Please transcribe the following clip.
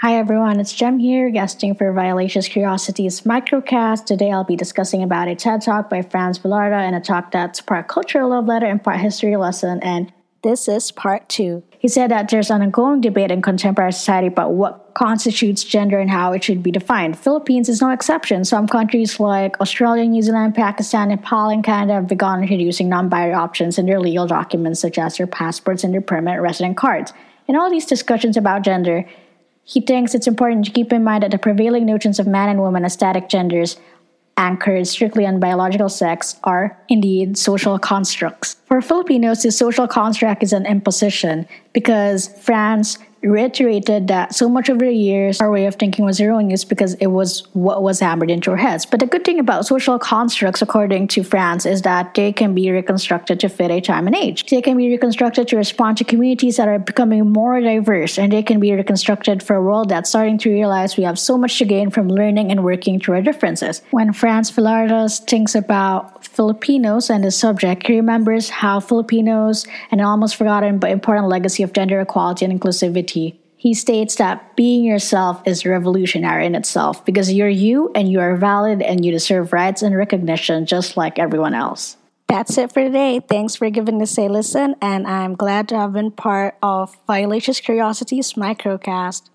Hi everyone, it's Jem here, guesting for Violacious Curiosities microcast. Today I'll be discussing about a TED Talk by Franz Villarda and a talk that's part cultural love letter and part history lesson, and this is part two. He said that there's an ongoing debate in contemporary society about what constitutes gender and how it should be defined. Philippines is no exception. Some countries like Australia, New Zealand, Pakistan, Nepal, and Canada have begun introducing non-binary options in their legal documents such as their passports and their permanent resident cards. In all these discussions about gender, he thinks it's important to keep in mind that the prevailing notions of man and woman as static genders, anchored strictly on biological sex, are indeed social constructs. For Filipinos, this social construct is an imposition because Franz reiterated that so much over the years our way of thinking was erroneous because it was what was hammered into our heads. But the good thing about social constructs, according to Franz, is that they can be reconstructed to fit a time and age. They can be reconstructed to respond to communities that are becoming more diverse, and they can be reconstructed for a world that's starting to realize we have so much to gain from learning and working through our differences. When Franz Villarda thinks about Filipinos and the subject, he remembers how Filipinos, an almost forgotten but important legacy of gender equality and inclusivity, he states that being yourself is revolutionary in itself because you're you and you are valid and you deserve rights and recognition just like everyone else. That's it for today. Thanks for giving this a listen, and I'm glad to have been part of Violacious Curiosities microcast.